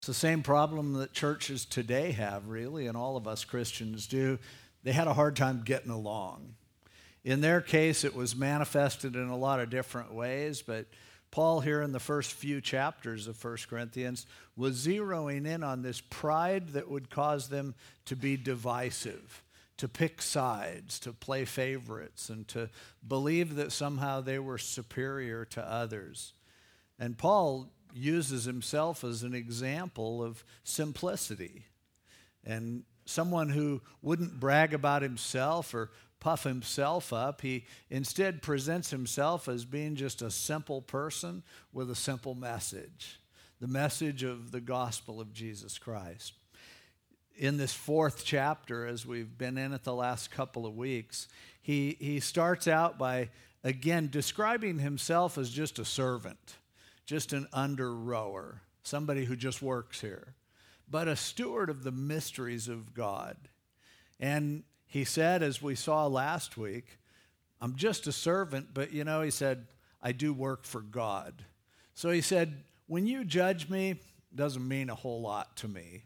It's the same problem that churches today have, really, and all of us Christians do. They had a hard time getting along. In their case, it was manifested in a lot of different ways, but Paul, here in the first few chapters of 1 Corinthians, was zeroing in on this pride that would cause them to be divisive, to pick sides, to play favorites, and to believe that somehow they were superior to others. And Paul uses himself as an example of simplicity and someone who wouldn't brag about himself or puff himself up. He instead presents himself as being just a simple person with a simple message the message of the gospel of Jesus Christ. In this fourth chapter, as we've been in it the last couple of weeks, he, he starts out by again describing himself as just a servant, just an under rower, somebody who just works here, but a steward of the mysteries of God. And he said, as we saw last week, I'm just a servant, but you know, he said, I do work for God. So he said, when you judge me, doesn't mean a whole lot to me.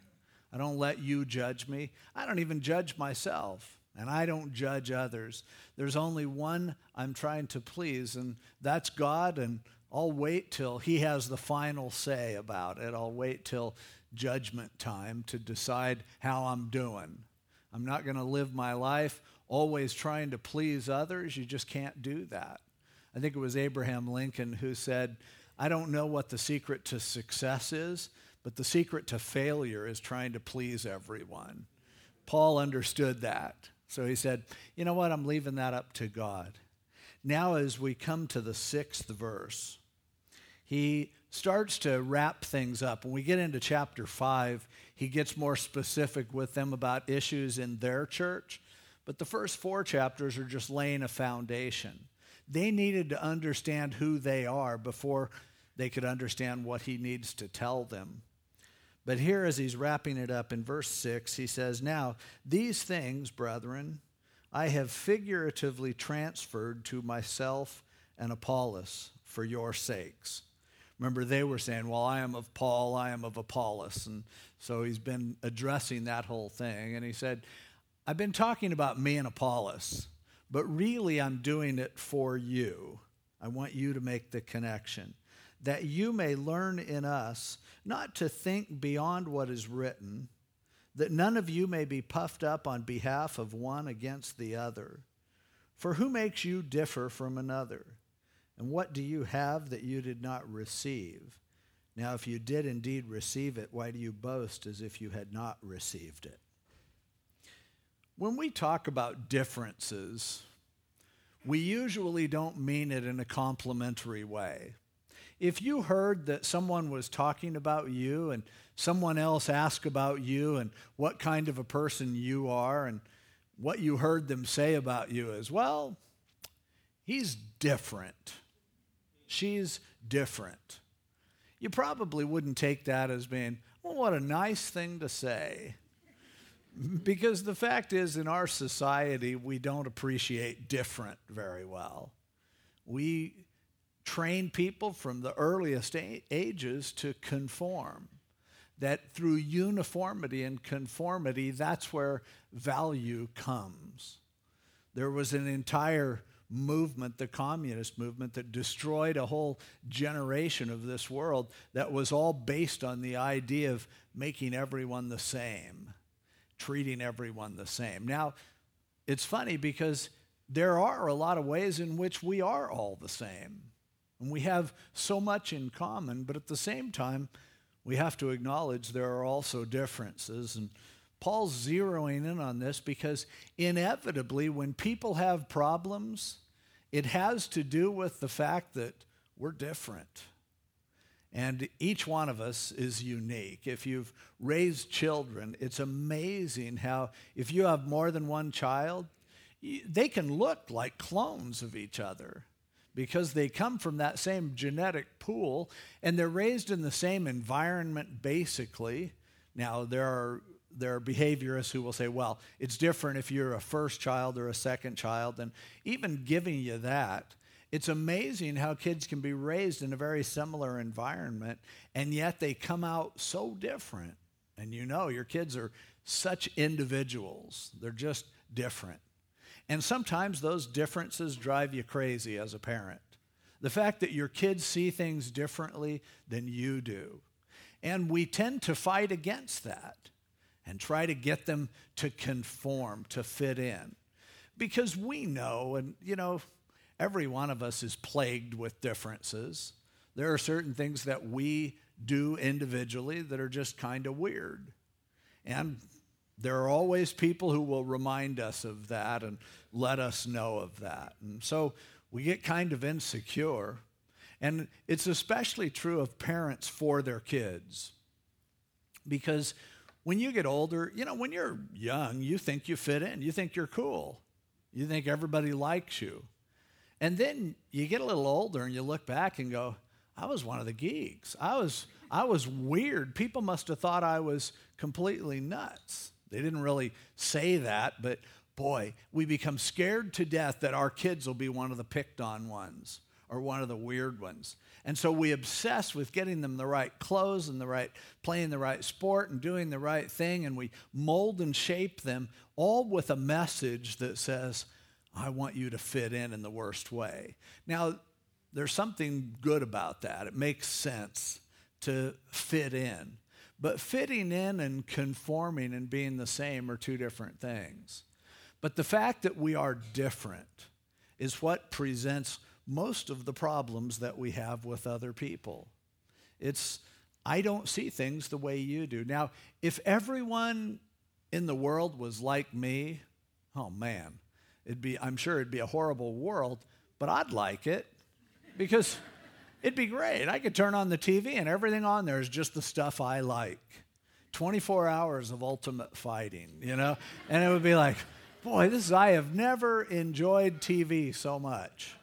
I don't let you judge me. I don't even judge myself, and I don't judge others. There's only one I'm trying to please, and that's God, and I'll wait till He has the final say about it. I'll wait till judgment time to decide how I'm doing. I'm not going to live my life always trying to please others. You just can't do that. I think it was Abraham Lincoln who said, I don't know what the secret to success is, but the secret to failure is trying to please everyone. Paul understood that. So he said, You know what? I'm leaving that up to God. Now, as we come to the sixth verse, he starts to wrap things up. When we get into chapter 5, he gets more specific with them about issues in their church. But the first four chapters are just laying a foundation. They needed to understand who they are before they could understand what he needs to tell them. But here, as he's wrapping it up in verse 6, he says, Now, these things, brethren, I have figuratively transferred to myself and Apollos for your sakes Remember, they were saying, Well, I am of Paul, I am of Apollos. And so he's been addressing that whole thing. And he said, I've been talking about me and Apollos, but really I'm doing it for you. I want you to make the connection. That you may learn in us not to think beyond what is written, that none of you may be puffed up on behalf of one against the other. For who makes you differ from another? And what do you have that you did not receive? Now, if you did indeed receive it, why do you boast as if you had not received it? When we talk about differences, we usually don't mean it in a complimentary way. If you heard that someone was talking about you and someone else asked about you and what kind of a person you are and what you heard them say about you is, well, he's different she's different. You probably wouldn't take that as being, well, what a nice thing to say. Because the fact is, in our society, we don't appreciate different very well. We train people from the earliest ages to conform. That through uniformity and conformity, that's where value comes. There was an entire movement, the communist movement, that destroyed a whole generation of this world that was all based on the idea of making everyone the same, treating everyone the same. Now, it's funny because there are a lot of ways in which we are all the same. And we have so much in common, but at the same time, we have to acknowledge there are also differences. And Paul's zeroing in on this because inevitably, when people have problems, it has to do with the fact that we're different. And each one of us is unique. If you've raised children, it's amazing how, if you have more than one child, they can look like clones of each other because they come from that same genetic pool and they're raised in the same environment, basically. Now, there are there are behaviorists who will say, well, it's different if you're a first child or a second child. And even giving you that, it's amazing how kids can be raised in a very similar environment, and yet they come out so different. And you know, your kids are such individuals, they're just different. And sometimes those differences drive you crazy as a parent. The fact that your kids see things differently than you do. And we tend to fight against that and try to get them to conform, to fit in. Because we know, and you know, every one of us is plagued with differences. There are certain things that we do individually that are just kind of weird. And there are always people who will remind us of that and let us know of that. And so we get kind of insecure. And it's especially true of parents for their kids. Because when you get older, you know, when you're young, you think you fit in, you think you're cool, you think everybody likes you. And then you get a little older and you look back and go, I was one of the geeks. I was, I was weird. People must have thought I was completely nuts. They didn't really say that, but boy, we become scared to death that our kids will be one of the picked on ones or one of the weird ones. And so we obsess with getting them the right clothes and the right playing the right sport and doing the right thing and we mold and shape them all with a message that says I want you to fit in in the worst way. Now, there's something good about that. It makes sense to fit in. But fitting in and conforming and being the same are two different things. But the fact that we are different is what presents most of the problems that we have with other people. It's, I don't see things the way you do. Now, if everyone in the world was like me, oh man, it'd be, I'm sure it'd be a horrible world, but I'd like it because it'd be great. I could turn on the TV and everything on there is just the stuff I like. 24 hours of ultimate fighting, you know? And it would be like, boy, this is, I have never enjoyed TV so much.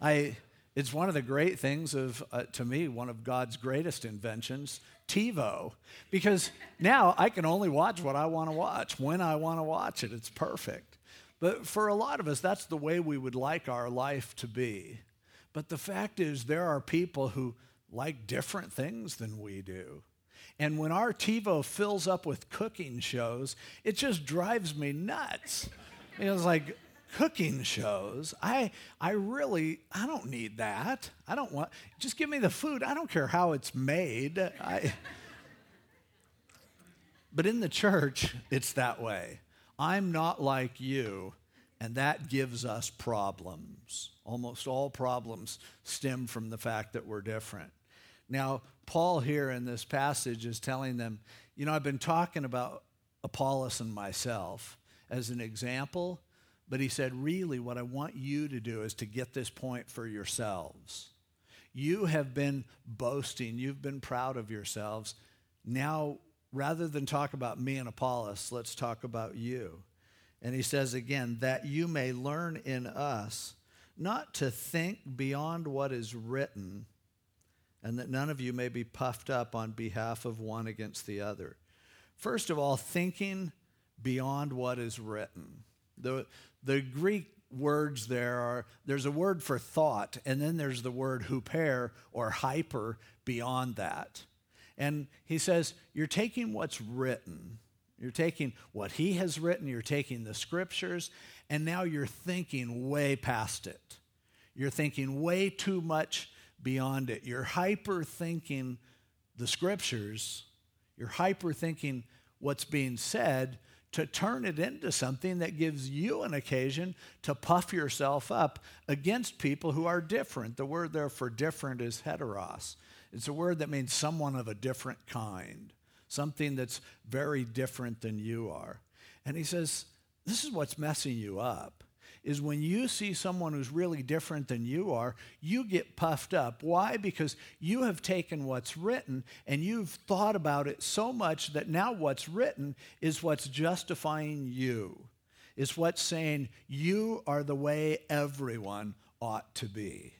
I, it's one of the great things of, uh, to me, one of God's greatest inventions, TiVo, because now I can only watch what I want to watch when I want to watch it. It's perfect. But for a lot of us, that's the way we would like our life to be. But the fact is, there are people who like different things than we do. And when our TiVo fills up with cooking shows, it just drives me nuts. Know, it's like, cooking shows. I, I really, I don't need that. I don't want, just give me the food. I don't care how it's made. I, but in the church, it's that way. I'm not like you, and that gives us problems. Almost all problems stem from the fact that we're different. Now, Paul here in this passage is telling them, you know, I've been talking about Apollos and myself as an example but he said, Really, what I want you to do is to get this point for yourselves. You have been boasting, you've been proud of yourselves. Now, rather than talk about me and Apollos, let's talk about you. And he says again, that you may learn in us not to think beyond what is written, and that none of you may be puffed up on behalf of one against the other. First of all, thinking beyond what is written. The, the Greek words there are there's a word for thought, and then there's the word huper or hyper beyond that. And he says, You're taking what's written, you're taking what he has written, you're taking the scriptures, and now you're thinking way past it. You're thinking way too much beyond it. You're hyper thinking the scriptures, you're hyper thinking what's being said to turn it into something that gives you an occasion to puff yourself up against people who are different. The word there for different is heteros. It's a word that means someone of a different kind, something that's very different than you are. And he says, This is what's messing you up is when you see someone who's really different than you are, you get puffed up. Why? Because you have taken what's written and you've thought about it so much that now what's written is what's justifying you, is what's saying you are the way everyone ought to be.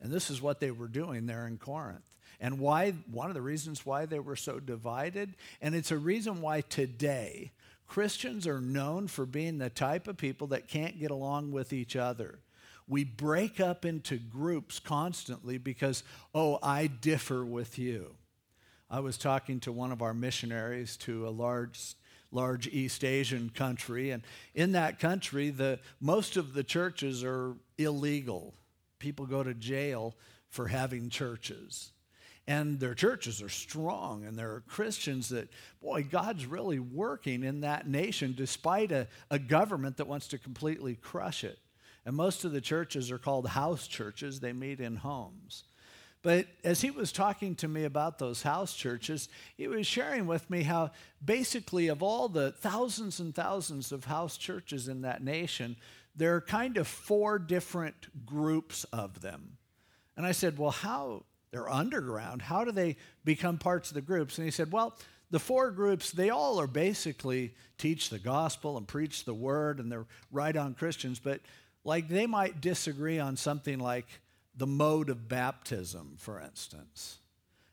And this is what they were doing there in Corinth. And why one of the reasons why they were so divided, and it's a reason why today Christians are known for being the type of people that can't get along with each other. we break up into groups constantly because, oh, I differ with you. I was talking to one of our missionaries to a large large East Asian country and in that country the most of the churches are illegal. People go to jail for having churches. And their churches are strong, and there are Christians that, boy, God's really working in that nation despite a, a government that wants to completely crush it. And most of the churches are called house churches, they meet in homes. But as he was talking to me about those house churches, he was sharing with me how basically, of all the thousands and thousands of house churches in that nation, there are kind of four different groups of them. And I said, Well, how they're underground. How do they become parts of the groups? And he said, Well, the four groups, they all are basically teach the gospel and preach the word, and they're right on Christians, but like they might disagree on something like the mode of baptism, for instance.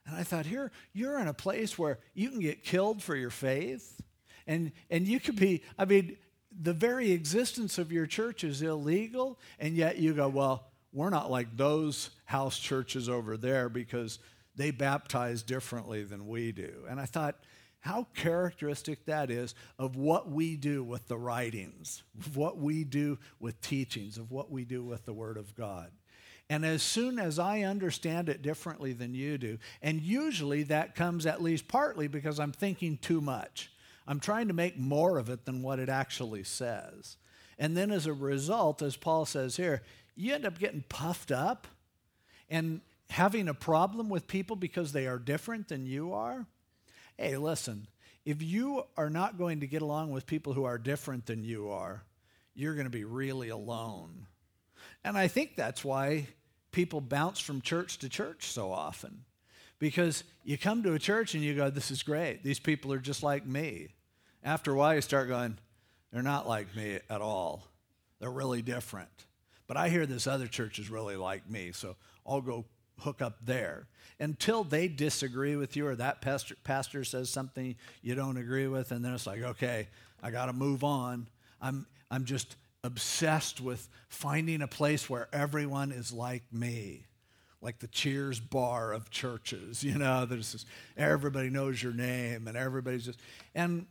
And I thought, here, you're in a place where you can get killed for your faith. And, and you could be, I mean, the very existence of your church is illegal, and yet you go, well, we're not like those house churches over there because they baptize differently than we do. And I thought, how characteristic that is of what we do with the writings, of what we do with teachings, of what we do with the Word of God. And as soon as I understand it differently than you do, and usually that comes at least partly because I'm thinking too much. I'm trying to make more of it than what it actually says. And then as a result, as Paul says here, you end up getting puffed up and having a problem with people because they are different than you are. Hey, listen, if you are not going to get along with people who are different than you are, you're going to be really alone. And I think that's why people bounce from church to church so often. Because you come to a church and you go, This is great. These people are just like me. After a while, you start going, They're not like me at all. They're really different. But I hear this other church is really like me, so I'll go hook up there. Until they disagree with you or that pastor, pastor says something you don't agree with, and then it's like, okay, I got to move on. I'm, I'm just obsessed with finding a place where everyone is like me like the cheers bar of churches you know there's this everybody knows your name and everybody's just and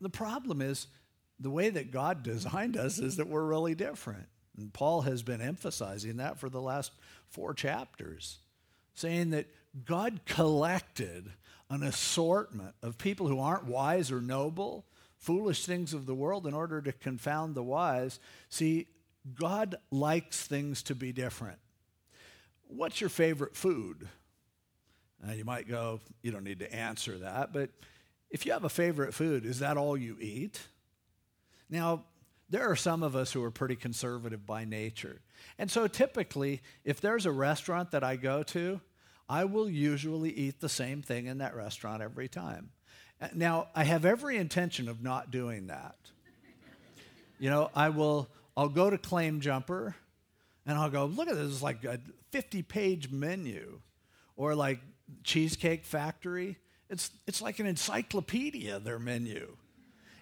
the problem is the way that god designed us is that we're really different and Paul has been emphasizing that for the last four chapters, saying that God collected an assortment of people who aren't wise or noble, foolish things of the world, in order to confound the wise. See, God likes things to be different. What's your favorite food? Now, you might go, you don't need to answer that, but if you have a favorite food, is that all you eat? Now, there are some of us who are pretty conservative by nature. And so typically, if there's a restaurant that I go to, I will usually eat the same thing in that restaurant every time. Uh, now, I have every intention of not doing that. you know, I will I'll go to Claim Jumper and I'll go, look at this, like a 50 page menu. Or like Cheesecake Factory. It's, it's like an encyclopedia, their menu.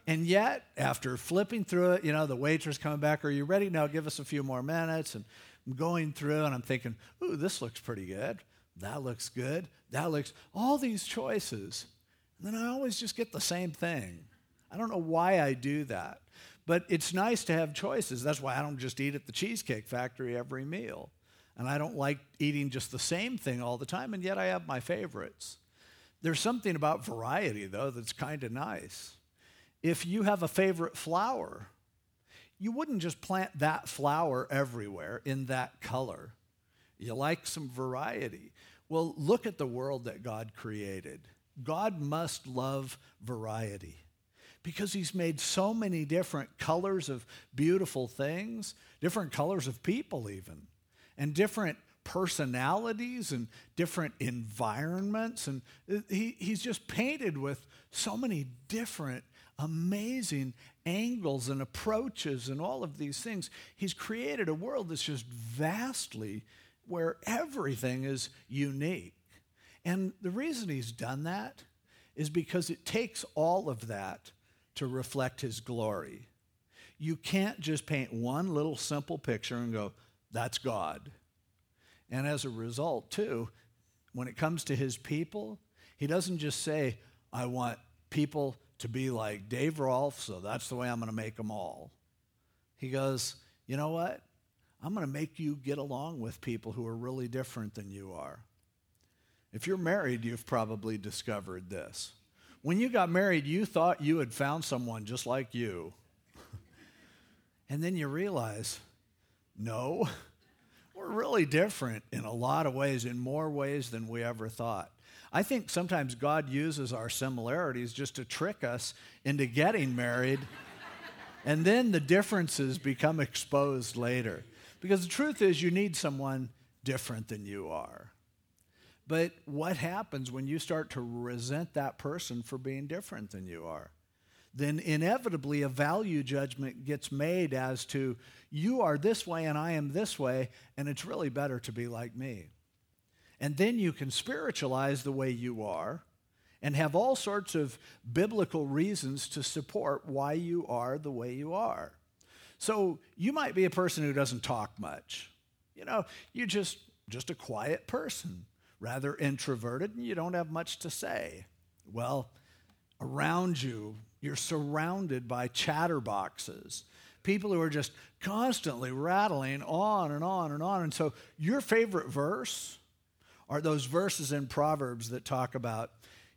And yet, after flipping through it, you know, the waitress coming back, are you ready? now? give us a few more minutes. And I'm going through and I'm thinking, ooh, this looks pretty good. That looks good. That looks, all these choices. And then I always just get the same thing. I don't know why I do that. But it's nice to have choices. That's why I don't just eat at the Cheesecake Factory every meal. And I don't like eating just the same thing all the time, and yet I have my favorites. There's something about variety, though, that's kind of nice if you have a favorite flower, you wouldn't just plant that flower everywhere in that color. You like some variety. Well, look at the world that God created. God must love variety because He's made so many different colors of beautiful things, different colors of people, even, and different personalities and different environments. And he, He's just painted with so many different amazing angles and approaches and all of these things. He's created a world that's just vastly where everything is unique. And the reason he's done that is because it takes all of that to reflect his glory. You can't just paint one little simple picture and go, that's God. And as a result, too, when it comes to his people, he doesn't just say, I want people to be like Dave Rolfe, so that's the way I'm going to make them all. He goes, You know what? I'm going to make you get along with people who are really different than you are. If you're married, you've probably discovered this. When you got married, you thought you had found someone just like you. and then you realize, no, we're really different in a lot of ways, in more ways than we ever thought. I think sometimes God uses our similarities just to trick us into getting married, and then the differences become exposed later. Because the truth is, you need someone different than you are. But what happens when you start to resent that person for being different than you are? Then inevitably a value judgment gets made as to you are this way and I am this way, and it's really better to be like me. And then you can spiritualize the way you are and have all sorts of biblical reasons to support why you are the way you are. So you might be a person who doesn't talk much. You know, you're just just a quiet person, rather introverted, and you don't have much to say. Well, around you, you're surrounded by chatterboxes, people who are just constantly rattling on and on and on. And so your favorite verse are those verses in Proverbs that talk about,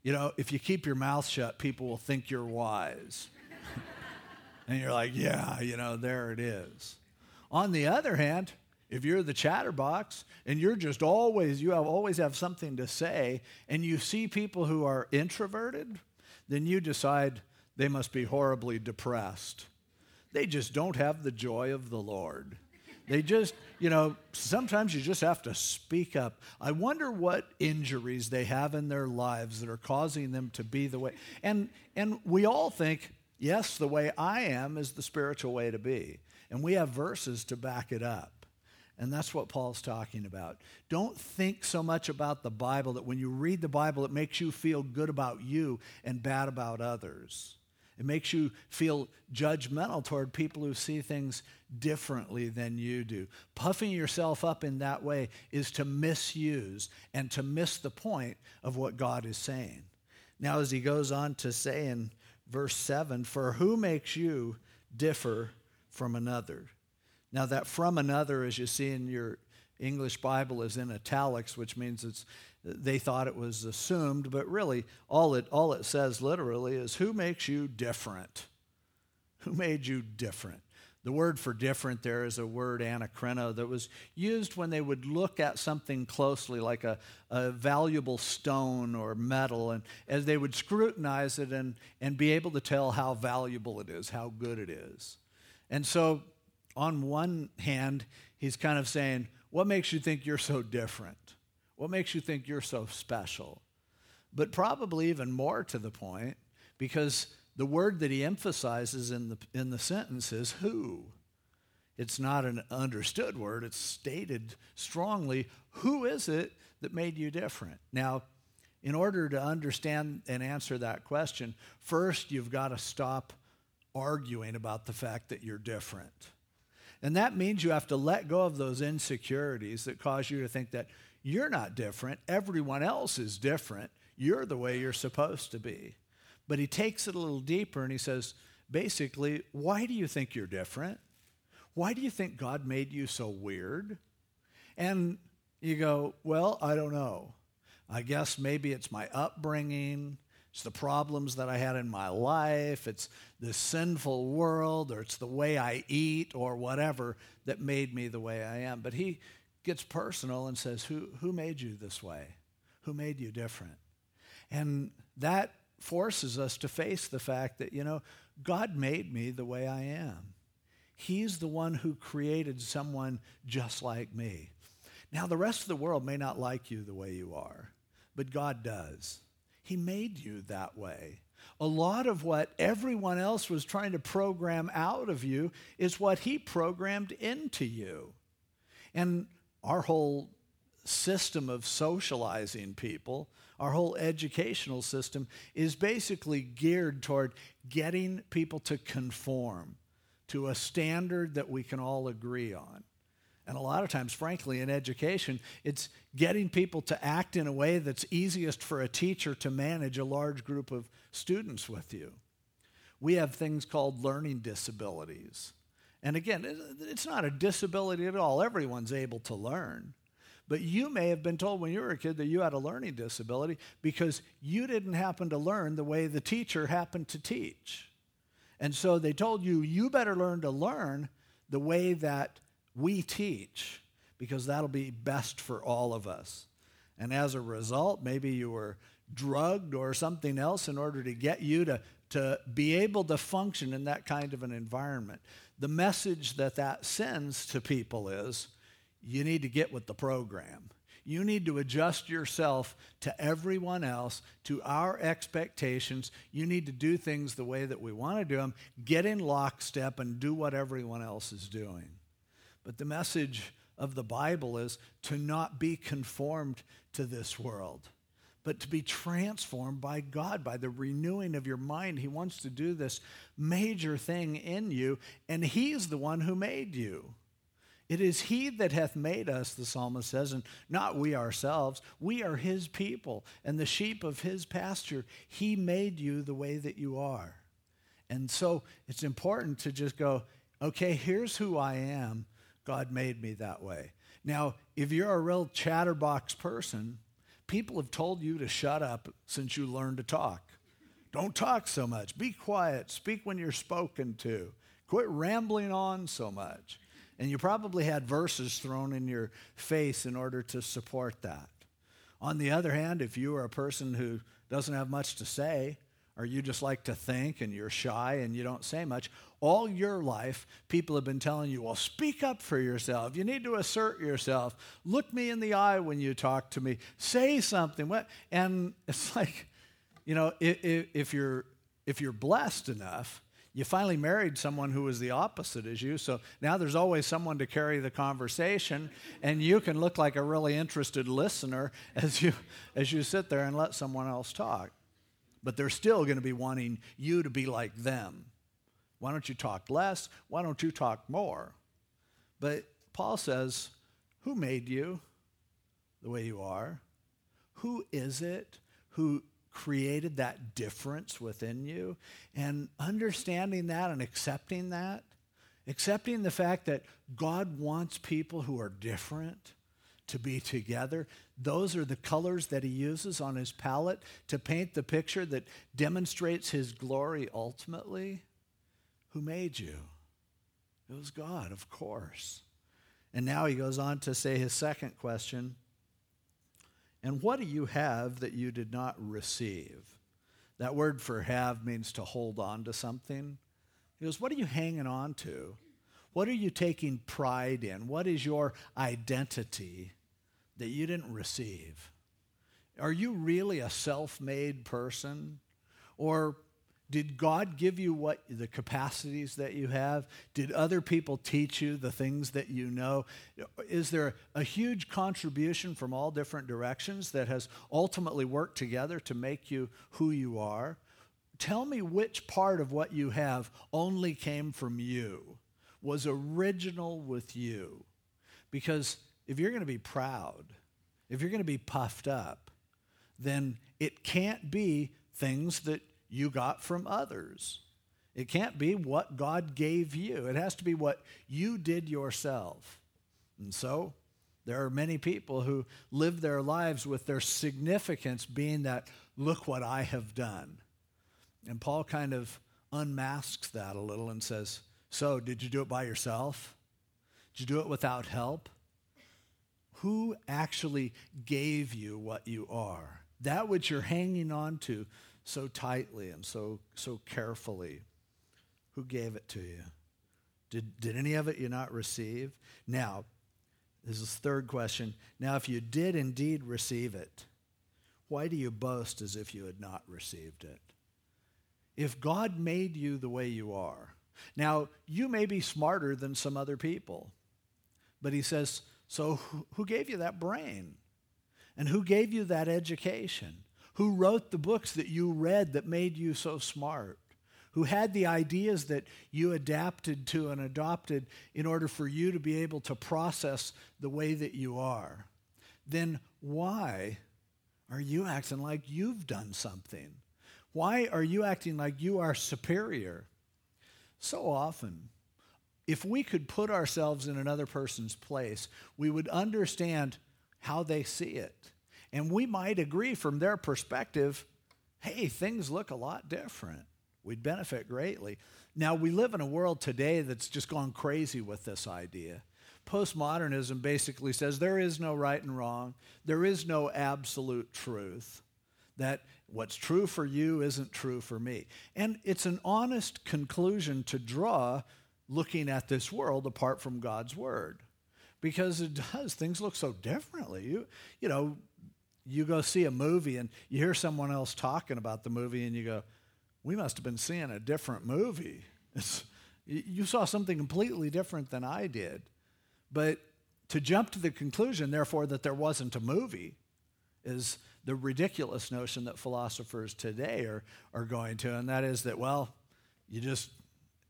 you know, if you keep your mouth shut, people will think you're wise. and you're like, yeah, you know, there it is. On the other hand, if you're the chatterbox and you're just always, you have always have something to say, and you see people who are introverted, then you decide they must be horribly depressed. They just don't have the joy of the Lord. They just, you know, sometimes you just have to speak up. I wonder what injuries they have in their lives that are causing them to be the way. And and we all think, yes, the way I am is the spiritual way to be. And we have verses to back it up. And that's what Paul's talking about. Don't think so much about the Bible that when you read the Bible, it makes you feel good about you and bad about others. It makes you feel judgmental toward people who see things differently than you do. Puffing yourself up in that way is to misuse and to miss the point of what God is saying. Now, as he goes on to say in verse 7 For who makes you differ from another? Now, that from another, as you see in your English Bible, is in italics, which means it's they thought it was assumed, but really all it, all it says literally is who makes you different? Who made you different? The word for different there is a word anakreno that was used when they would look at something closely, like a, a valuable stone or metal, and as they would scrutinize it and, and be able to tell how valuable it is, how good it is. And so, on one hand, he's kind of saying, What makes you think you're so different? What makes you think you're so special? But probably even more to the point, because the word that he emphasizes in the, in the sentence is who. It's not an understood word, it's stated strongly. Who is it that made you different? Now, in order to understand and answer that question, first you've got to stop arguing about the fact that you're different. And that means you have to let go of those insecurities that cause you to think that you're not different. Everyone else is different. You're the way you're supposed to be. But he takes it a little deeper and he says, basically, why do you think you're different? Why do you think God made you so weird? And you go, well, I don't know. I guess maybe it's my upbringing. It's the problems that I had in my life. It's the sinful world, or it's the way I eat, or whatever that made me the way I am. But he gets personal and says, Who, who made you this way? Who made you different? And that forces us to face the fact that, you know, God made me the way I am. He's the one who created someone just like me. Now, the rest of the world may not like you the way you are, but God does. He made you that way. A lot of what everyone else was trying to program out of you is what He programmed into you. And our whole system of socializing people, our whole educational system, is basically geared toward getting people to conform to a standard that we can all agree on. And a lot of times, frankly, in education, it's getting people to act in a way that's easiest for a teacher to manage a large group of students with you. We have things called learning disabilities. And again, it's not a disability at all. Everyone's able to learn. But you may have been told when you were a kid that you had a learning disability because you didn't happen to learn the way the teacher happened to teach. And so they told you, you better learn to learn the way that we teach because that'll be best for all of us. And as a result, maybe you were drugged or something else in order to get you to, to be able to function in that kind of an environment. The message that that sends to people is you need to get with the program. You need to adjust yourself to everyone else, to our expectations. You need to do things the way that we want to do them, get in lockstep, and do what everyone else is doing. But the message of the Bible is to not be conformed to this world, but to be transformed by God, by the renewing of your mind. He wants to do this major thing in you, and He's the one who made you. It is He that hath made us, the psalmist says, and not we ourselves. We are His people and the sheep of His pasture. He made you the way that you are. And so it's important to just go, okay, here's who I am. God made me that way. Now, if you're a real chatterbox person, people have told you to shut up since you learned to talk. Don't talk so much. Be quiet. Speak when you're spoken to. Quit rambling on so much. And you probably had verses thrown in your face in order to support that. On the other hand, if you are a person who doesn't have much to say, or you just like to think and you're shy and you don't say much, all your life, people have been telling you, well, speak up for yourself. You need to assert yourself. Look me in the eye when you talk to me. Say something. And it's like, you know, if, you're, if you're blessed enough, you finally married someone who was the opposite as you, so now there's always someone to carry the conversation, and you can look like a really interested listener as you, as you sit there and let someone else talk. But they're still going to be wanting you to be like them. Why don't you talk less? Why don't you talk more? But Paul says, Who made you the way you are? Who is it who created that difference within you. And understanding that and accepting that, accepting the fact that God wants people who are different to be together. Those are the colors that he uses on his palette to paint the picture that demonstrates his glory ultimately. Who made you? It was God, of course. And now he goes on to say his second question and what do you have that you did not receive? That word for have means to hold on to something. He goes, What are you hanging on to? What are you taking pride in? What is your identity that you didn't receive? Are you really a self made person? Or did God give you what the capacities that you have? Did other people teach you the things that you know? Is there a huge contribution from all different directions that has ultimately worked together to make you who you are? Tell me which part of what you have only came from you, was original with you. Because if you're going to be proud, if you're going to be puffed up, then it can't be things that you got from others. It can't be what God gave you, it has to be what you did yourself. And so, there are many people who live their lives with their significance being that, look what I have done. And Paul kind of unmasks that a little and says, So, did you do it by yourself? Did you do it without help? Who actually gave you what you are? That which you're hanging on to so tightly and so, so carefully? Who gave it to you? Did, did any of it you not receive? Now, this is third question. Now, if you did indeed receive it, why do you boast as if you had not received it? If God made you the way you are, now you may be smarter than some other people, but he says, so who gave you that brain? And who gave you that education? Who wrote the books that you read that made you so smart? who had the ideas that you adapted to and adopted in order for you to be able to process the way that you are, then why are you acting like you've done something? Why are you acting like you are superior? So often, if we could put ourselves in another person's place, we would understand how they see it. And we might agree from their perspective hey, things look a lot different. We'd benefit greatly. Now, we live in a world today that's just gone crazy with this idea. Postmodernism basically says there is no right and wrong, there is no absolute truth, that what's true for you isn't true for me. And it's an honest conclusion to draw looking at this world apart from God's word. Because it does things look so differently. You you know you go see a movie and you hear someone else talking about the movie and you go we must have been seeing a different movie. It's, you saw something completely different than i did. But to jump to the conclusion therefore that there wasn't a movie is the ridiculous notion that philosophers today are, are going to. And that is that well you just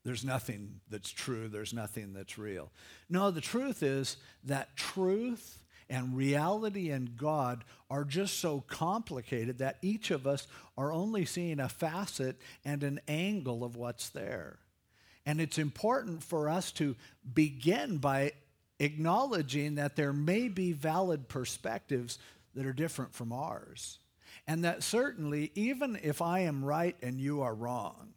there's nothing that's true, there's nothing that's real. No, the truth is that truth and reality and God are just so complicated that each of us are only seeing a facet and an angle of what's there. And it's important for us to begin by acknowledging that there may be valid perspectives that are different from ours. And that certainly, even if I am right and you are wrong,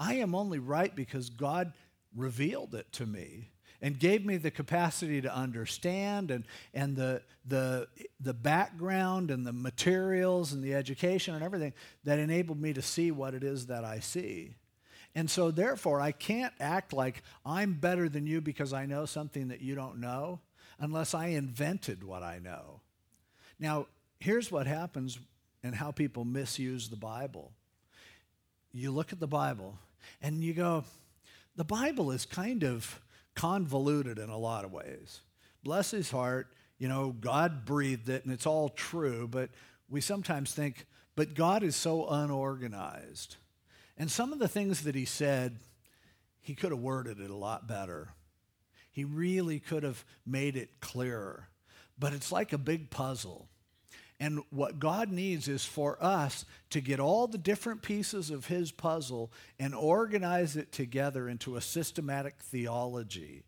I am only right because God revealed it to me and gave me the capacity to understand and, and the, the, the background and the materials and the education and everything that enabled me to see what it is that I see. And so, therefore, I can't act like I'm better than you because I know something that you don't know unless I invented what I know. Now, here's what happens and how people misuse the Bible. You look at the Bible and you go, the Bible is kind of convoluted in a lot of ways. Bless his heart, you know, God breathed it and it's all true, but we sometimes think, but God is so unorganized. And some of the things that he said, he could have worded it a lot better. He really could have made it clearer. But it's like a big puzzle. And what God needs is for us to get all the different pieces of His puzzle and organize it together into a systematic theology.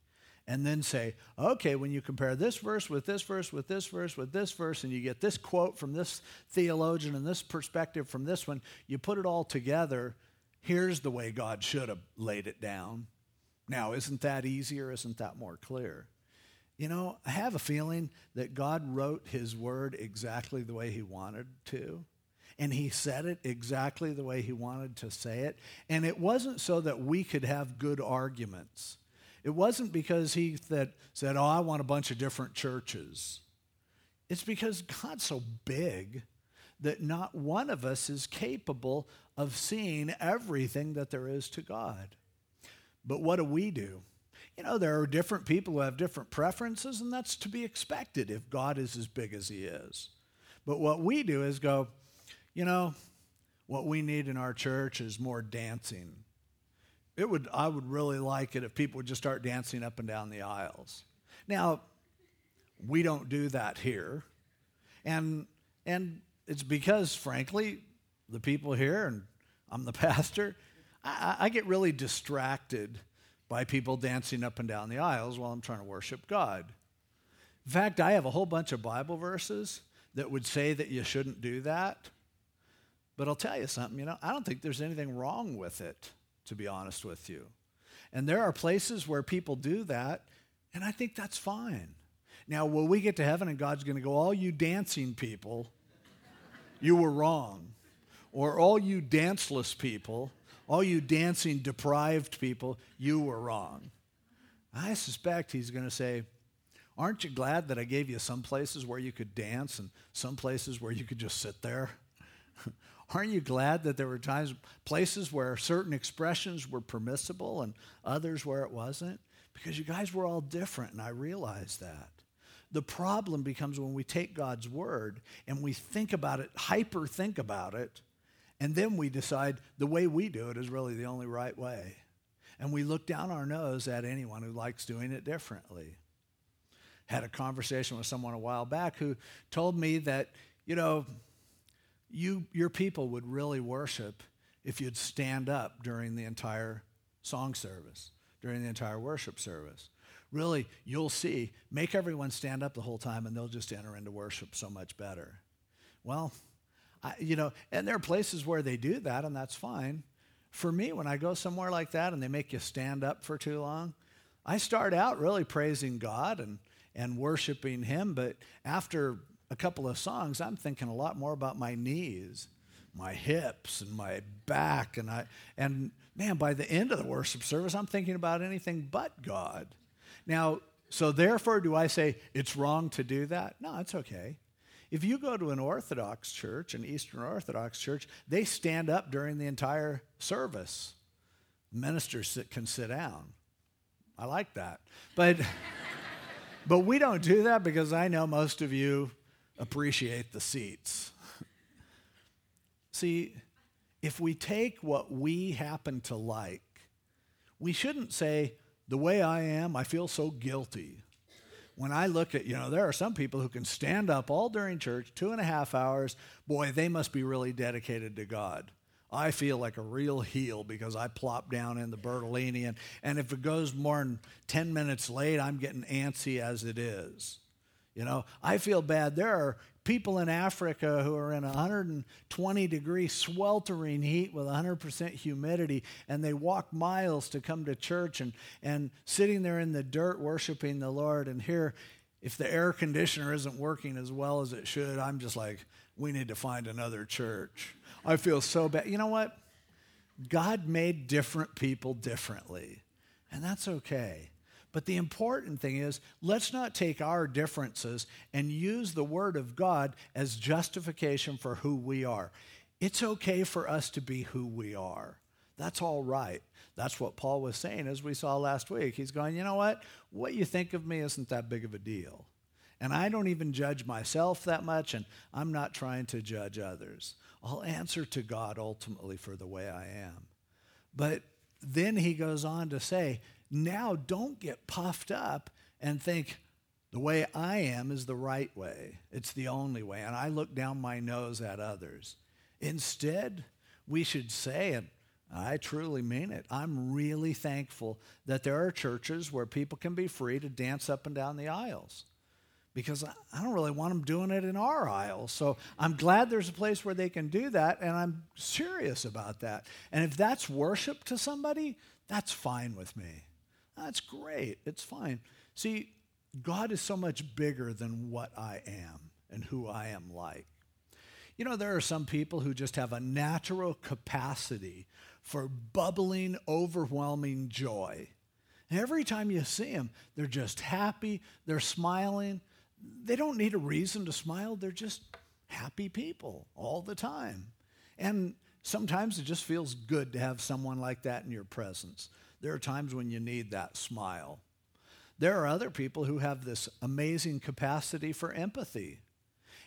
And then say, okay, when you compare this verse with this verse, with this verse, with this verse, and you get this quote from this theologian and this perspective from this one, you put it all together. Here's the way God should have laid it down. Now, isn't that easier? Isn't that more clear? You know, I have a feeling that God wrote his word exactly the way he wanted to. And he said it exactly the way he wanted to say it. And it wasn't so that we could have good arguments. It wasn't because he that said, Oh, I want a bunch of different churches. It's because God's so big that not one of us is capable of seeing everything that there is to God. But what do we do? You know, there are different people who have different preferences, and that's to be expected if God is as big as He is. But what we do is go, you know, what we need in our church is more dancing. It would, I would really like it if people would just start dancing up and down the aisles. Now, we don't do that here. And, and it's because, frankly, the people here, and I'm the pastor, I, I get really distracted by people dancing up and down the aisles while I'm trying to worship God. In fact, I have a whole bunch of Bible verses that would say that you shouldn't do that. But I'll tell you something, you know, I don't think there's anything wrong with it, to be honest with you. And there are places where people do that, and I think that's fine. Now, will we get to heaven and God's going to go, all you dancing people, you were wrong. Or all you danceless people, all you dancing deprived people, you were wrong. I suspect he's going to say, Aren't you glad that I gave you some places where you could dance and some places where you could just sit there? Aren't you glad that there were times, places where certain expressions were permissible and others where it wasn't? Because you guys were all different, and I realize that. The problem becomes when we take God's word and we think about it, hyper think about it, And then we decide the way we do it is really the only right way. And we look down our nose at anyone who likes doing it differently. Had a conversation with someone a while back who told me that, you know, you, your people would really worship if you'd stand up during the entire song service, during the entire worship service. Really, you'll see, make everyone stand up the whole time and they'll just enter into worship so much better. Well, I, you know, and there are places where they do that, and that's fine. For me, when I go somewhere like that and they make you stand up for too long, I start out really praising God and, and worshiping Him, but after a couple of songs, I'm thinking a lot more about my knees, my hips, and my back, and I and man, by the end of the worship service, I'm thinking about anything but God. Now, so therefore, do I say it's wrong to do that? No, it's okay. If you go to an Orthodox church, an Eastern Orthodox church, they stand up during the entire service. Ministers can sit down. I like that. But, but we don't do that because I know most of you appreciate the seats. See, if we take what we happen to like, we shouldn't say, the way I am, I feel so guilty when I look at, you know, there are some people who can stand up all during church, two and a half hours. Boy, they must be really dedicated to God. I feel like a real heel because I plop down in the Bertolini, and, and if it goes more than 10 minutes late, I'm getting antsy as it is. You know, I feel bad. There are people in Africa who are in 120 degree sweltering heat with 100% humidity, and they walk miles to come to church and, and sitting there in the dirt worshiping the Lord. And here, if the air conditioner isn't working as well as it should, I'm just like, we need to find another church. I feel so bad. You know what? God made different people differently, and that's okay. But the important thing is, let's not take our differences and use the Word of God as justification for who we are. It's okay for us to be who we are. That's all right. That's what Paul was saying, as we saw last week. He's going, you know what? What you think of me isn't that big of a deal. And I don't even judge myself that much, and I'm not trying to judge others. I'll answer to God ultimately for the way I am. But then he goes on to say, now don't get puffed up and think the way I am is the right way. It's the only way. And I look down my nose at others. Instead, we should say, and I truly mean it, I'm really thankful that there are churches where people can be free to dance up and down the aisles because I don't really want them doing it in our aisles. So I'm glad there's a place where they can do that, and I'm serious about that. And if that's worship to somebody, that's fine with me. That's great. It's fine. See, God is so much bigger than what I am and who I am like. You know, there are some people who just have a natural capacity for bubbling, overwhelming joy. And every time you see them, they're just happy, they're smiling. They don't need a reason to smile, they're just happy people all the time. And sometimes it just feels good to have someone like that in your presence. There are times when you need that smile. There are other people who have this amazing capacity for empathy.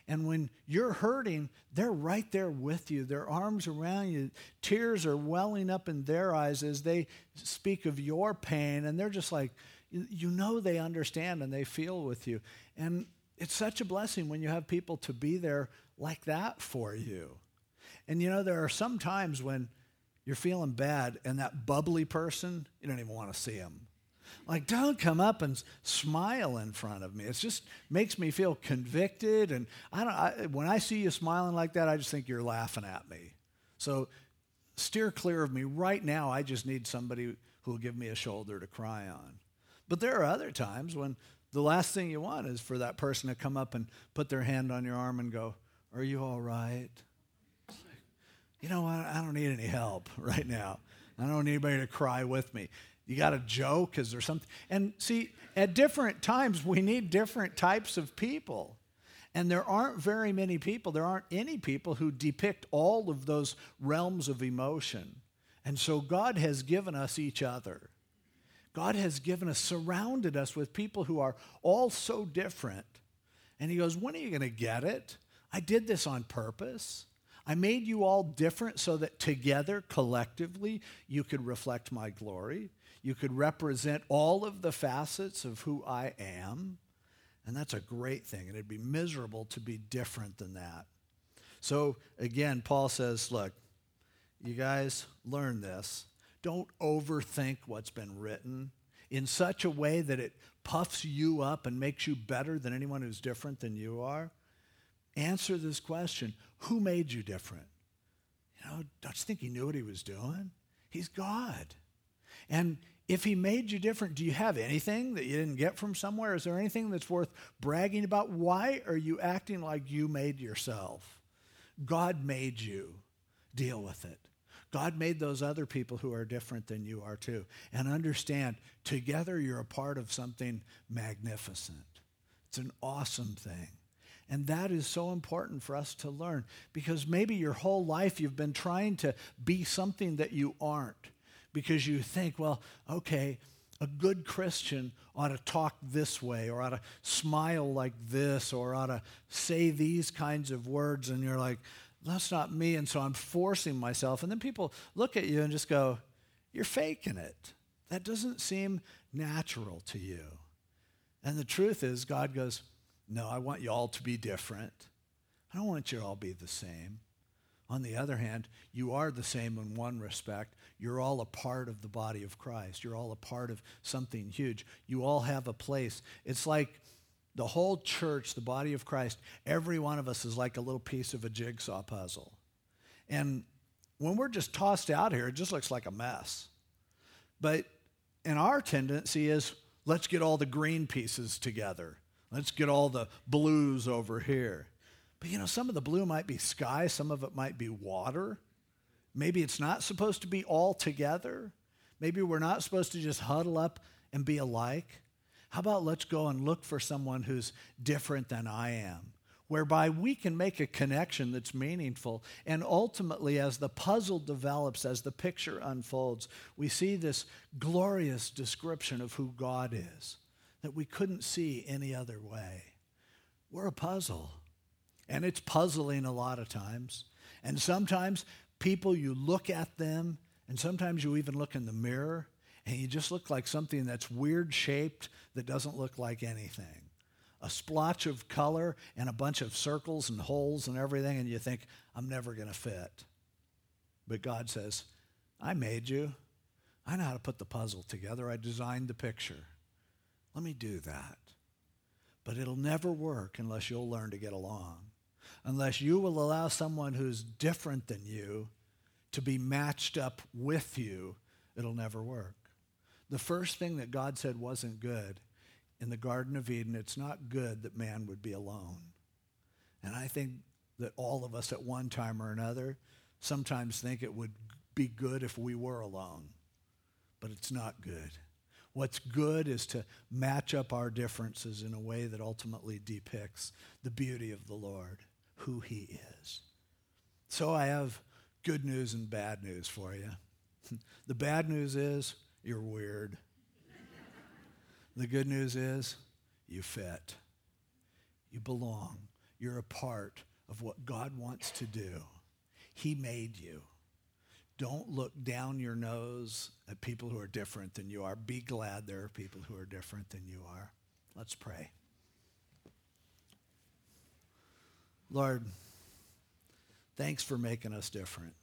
And when you're hurting, they're right there with you. Their arms around you. Tears are welling up in their eyes as they speak of your pain. And they're just like, you know, they understand and they feel with you. And it's such a blessing when you have people to be there like that for you. And you know, there are some times when you're feeling bad, and that bubbly person, you don't even want to see them. Like, don't come up and smile in front of me. It just makes me feel convicted. And I don't, I, when I see you smiling like that, I just think you're laughing at me. So steer clear of me. Right now, I just need somebody who will give me a shoulder to cry on. But there are other times when the last thing you want is for that person to come up and put their hand on your arm and go, Are you all right? You know what? I don't need any help right now. I don't need anybody to cry with me. You got a joke? Is there something? And see, at different times, we need different types of people. And there aren't very many people, there aren't any people who depict all of those realms of emotion. And so God has given us each other. God has given us, surrounded us with people who are all so different. And He goes, When are you going to get it? I did this on purpose. I made you all different so that together, collectively, you could reflect my glory. You could represent all of the facets of who I am. And that's a great thing. And it'd be miserable to be different than that. So again, Paul says, look, you guys learn this. Don't overthink what's been written in such a way that it puffs you up and makes you better than anyone who's different than you are. Answer this question Who made you different? You know, don't you think he knew what he was doing? He's God. And if he made you different, do you have anything that you didn't get from somewhere? Is there anything that's worth bragging about? Why are you acting like you made yourself? God made you. Deal with it. God made those other people who are different than you are too. And understand, together you're a part of something magnificent. It's an awesome thing. And that is so important for us to learn because maybe your whole life you've been trying to be something that you aren't because you think, well, okay, a good Christian ought to talk this way or ought to smile like this or ought to say these kinds of words. And you're like, that's not me. And so I'm forcing myself. And then people look at you and just go, you're faking it. That doesn't seem natural to you. And the truth is, God goes, no, I want you all to be different. I don't want you all be the same. On the other hand, you are the same in one respect. You're all a part of the body of Christ. You're all a part of something huge. You all have a place. It's like the whole church, the body of Christ, every one of us is like a little piece of a jigsaw puzzle. And when we're just tossed out here, it just looks like a mess. But and our tendency is let's get all the green pieces together. Let's get all the blues over here. But you know, some of the blue might be sky, some of it might be water. Maybe it's not supposed to be all together. Maybe we're not supposed to just huddle up and be alike. How about let's go and look for someone who's different than I am, whereby we can make a connection that's meaningful. And ultimately, as the puzzle develops, as the picture unfolds, we see this glorious description of who God is that we couldn't see any other way. We're a puzzle. And it's puzzling a lot of times. And sometimes people, you look at them, and sometimes you even look in the mirror, and you just look like something that's weird shaped that doesn't look like anything. A splotch of color and a bunch of circles and holes and everything, and you think, I'm never going to fit. But God says, I made you. I know how to put the puzzle together. I designed the picture. Let me do that. But it'll never work unless you'll learn to get along unless you will allow someone who's different than you to be matched up with you, it'll never work. The first thing that God said wasn't good in the Garden of Eden, it's not good that man would be alone. And I think that all of us at one time or another sometimes think it would be good if we were alone, but it's not good. What's good is to match up our differences in a way that ultimately depicts the beauty of the Lord who he is. So I have good news and bad news for you. the bad news is you're weird. the good news is you fit. You belong. You're a part of what God wants to do. He made you. Don't look down your nose at people who are different than you are. Be glad there are people who are different than you are. Let's pray. Lord, thanks for making us different.